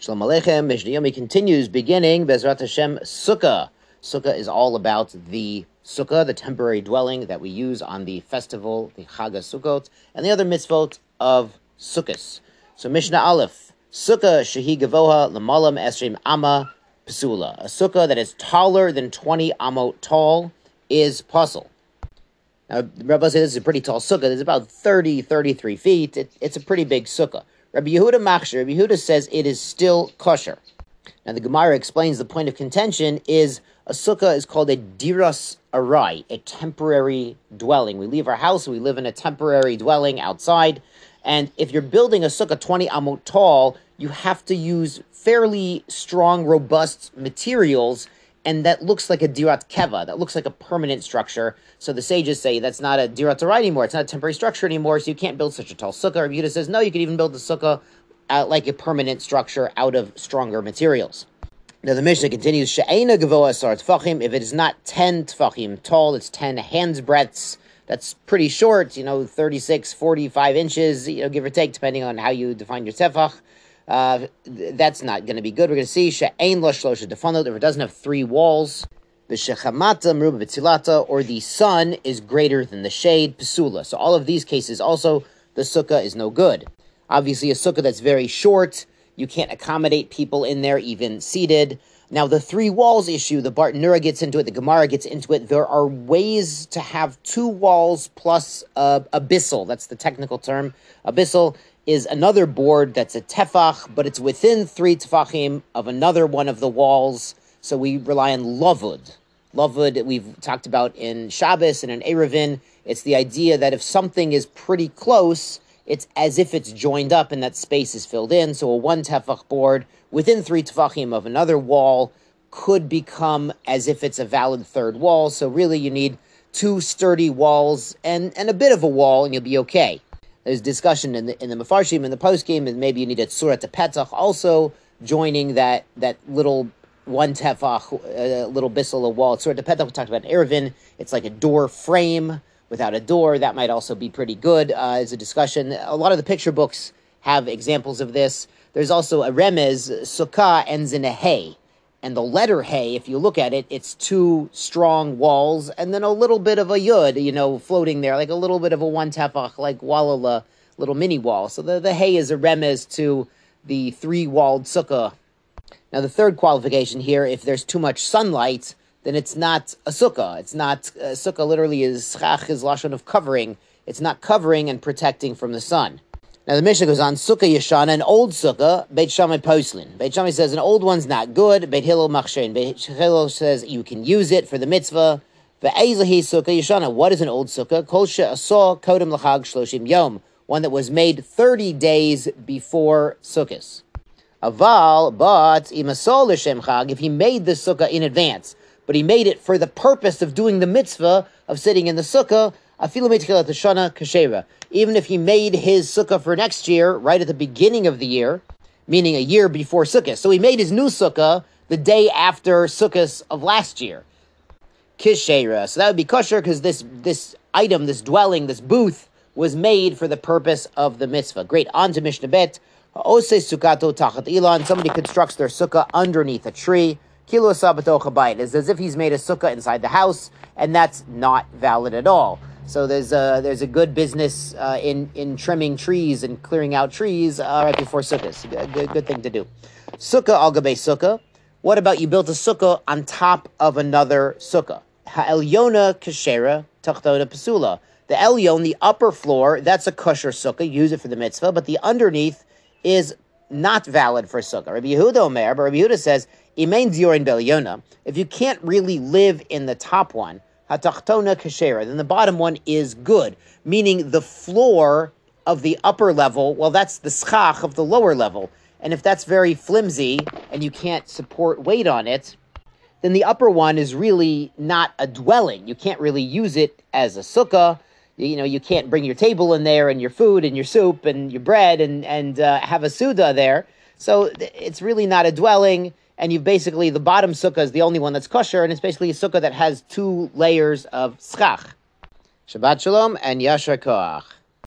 Shalom Aleichem, Mishnah Yomi continues, beginning Bezrat Hashem Sukkah. Sukkah is all about the sukkah, the temporary dwelling that we use on the festival, the Chag Sukkot, and the other mitzvot of Sukkot. So Mishnah Aleph, Sukkah Shehi Gavoha Lamalam Esrim Amma Pesula. A sukkah that is taller than 20 amot tall is pasul. Now, the Rebbe says this is a pretty tall sukkah. It's about 30, 33 feet. It, it's a pretty big sukkah. Rabbi Yehuda Machshir, Rabbi Yehuda says it is still kosher. Now, the Gemara explains the point of contention is a sukkah is called a diras arai, a temporary dwelling. We leave our house, we live in a temporary dwelling outside, and if you're building a sukkah 20 amot tall, you have to use fairly strong, robust materials, and that looks like a dirat keva, that looks like a permanent structure. So the sages say that's not a dirat arai anymore, it's not a temporary structure anymore, so you can't build such a tall sukkah. Rabbi says, no, you can even build the sukkah out like a permanent structure out of stronger materials. Now the Mishnah continues, She'ena gavoa sar tfachim, if it is not 10 tfachim tall, it's 10 hands breadths, that's pretty short, you know, 36, 45 inches, you know, give or take, depending on how you define your tefach. Uh, that's not going to be good. We're going to see she'ein lo shlosha defanot, if it doesn't have three walls, v'shechamata meruba b'tzilata, or the sun is greater than the shade, pesula. So all of these cases also, the sukkah is no good. Obviously, a sukkah that's very short, you can't accommodate people in there, even seated. Now, the three walls issue, the Bartenura gets into it, the Gemara gets into it. There are ways to have two walls plus a, a bissel. That's the technical term. A bissel is another board that's a tefach, but it's within three tefachim of another one of the walls. So we rely on lovud. Lavud, we've talked about in Shabbos and in Eruvin. It's the idea that if something is pretty close, it's as if it's joined up and that space is filled in. So a one tefach board within three tefachim of another wall could become as if it's a valid third wall. So really, you need two sturdy walls and, and a bit of a wall, and you'll be okay. There's discussion in the in the Mefarshim in the poskim, and maybe you need a tzurat hapetach also joining that that little one tefach, a uh, little bissel of wall. Tzurat hapetach we talked about in Eruvin. It's like a door frame without a door. That might also be pretty good uh, as a discussion. A lot of the picture books have examples of this. There's also a remez, sukkah ends in a hay. And the letter hay, if you look at it, it's two strong walls and then a little bit of a yud, you know, floating there, like a little bit of a one tefach, like walala, little mini wall. So the, the hay is a remez to the three walled sukkah. Now, the third qualification here, if there's too much sunlight, then it's not a sukkah. It's not a sukkah. Literally, is schach is lashon of covering. It's not covering and protecting from the sun. Now the Mishnah goes on sukkah yeshana, an old sukkah. Beit Shammai poslin. Beit Shammai says an old one's not good. Beit Hillel machshein. Beit Hillel says you can use it for the mitzvah. Ve'ezahi sukkah yeshana. What is an old sukkah? Kol she'asah kodem l'chag shloshim yom. One that was made thirty days before Sukkos. Aval, but imasol l'shem chag. If he made the sukkah in advance but he made it for the purpose of doing the mitzvah of sitting in the sukkah. Even if he made his sukkah for next year, right at the beginning of the year, meaning a year before sukkah. So he made his new sukkah the day after Sukkos of last year. Kishera. So that would be kosher because this this item, this dwelling, this booth was made for the purpose of the mitzvah. Great. On to Mishnah Bet. Ose sukato tachat ilan. Somebody constructs their sukkah underneath a tree. Kilo sabatocha It's as if he's made a sukkah inside the house, and that's not valid at all. So there's a there's a good business uh, in in trimming trees and clearing out trees uh, right before Sukkos. A good, good thing to do. Sukkah al sukkah. What about you built a sukkah on top of another sukkah? Ha'elyona kashera tachtona pasula. The elyon, the upper floor, that's a kosher sukkah. Use it for the mitzvah, but the underneath is not valid for sukkah. Rabbi Yehuda Omer, but Rabbi Yehuda says Imain Ziorin Belyona, if you can't really live in the top one, Hatachtona Kashera, then the bottom one is good, meaning the floor of the upper level, well, that's the schach of the lower level. And if that's very flimsy and you can't support weight on it, then the upper one is really not a dwelling. You can't really use it as a sukkah. You know, you can't bring your table in there and your food and your soup and your bread and, and uh, have a suda there. So it's really not a dwelling and you've basically the bottom sukkah is the only one that's kosher, and it's basically a sukkah that has two layers of schach. Shabbat shalom and yashar koach.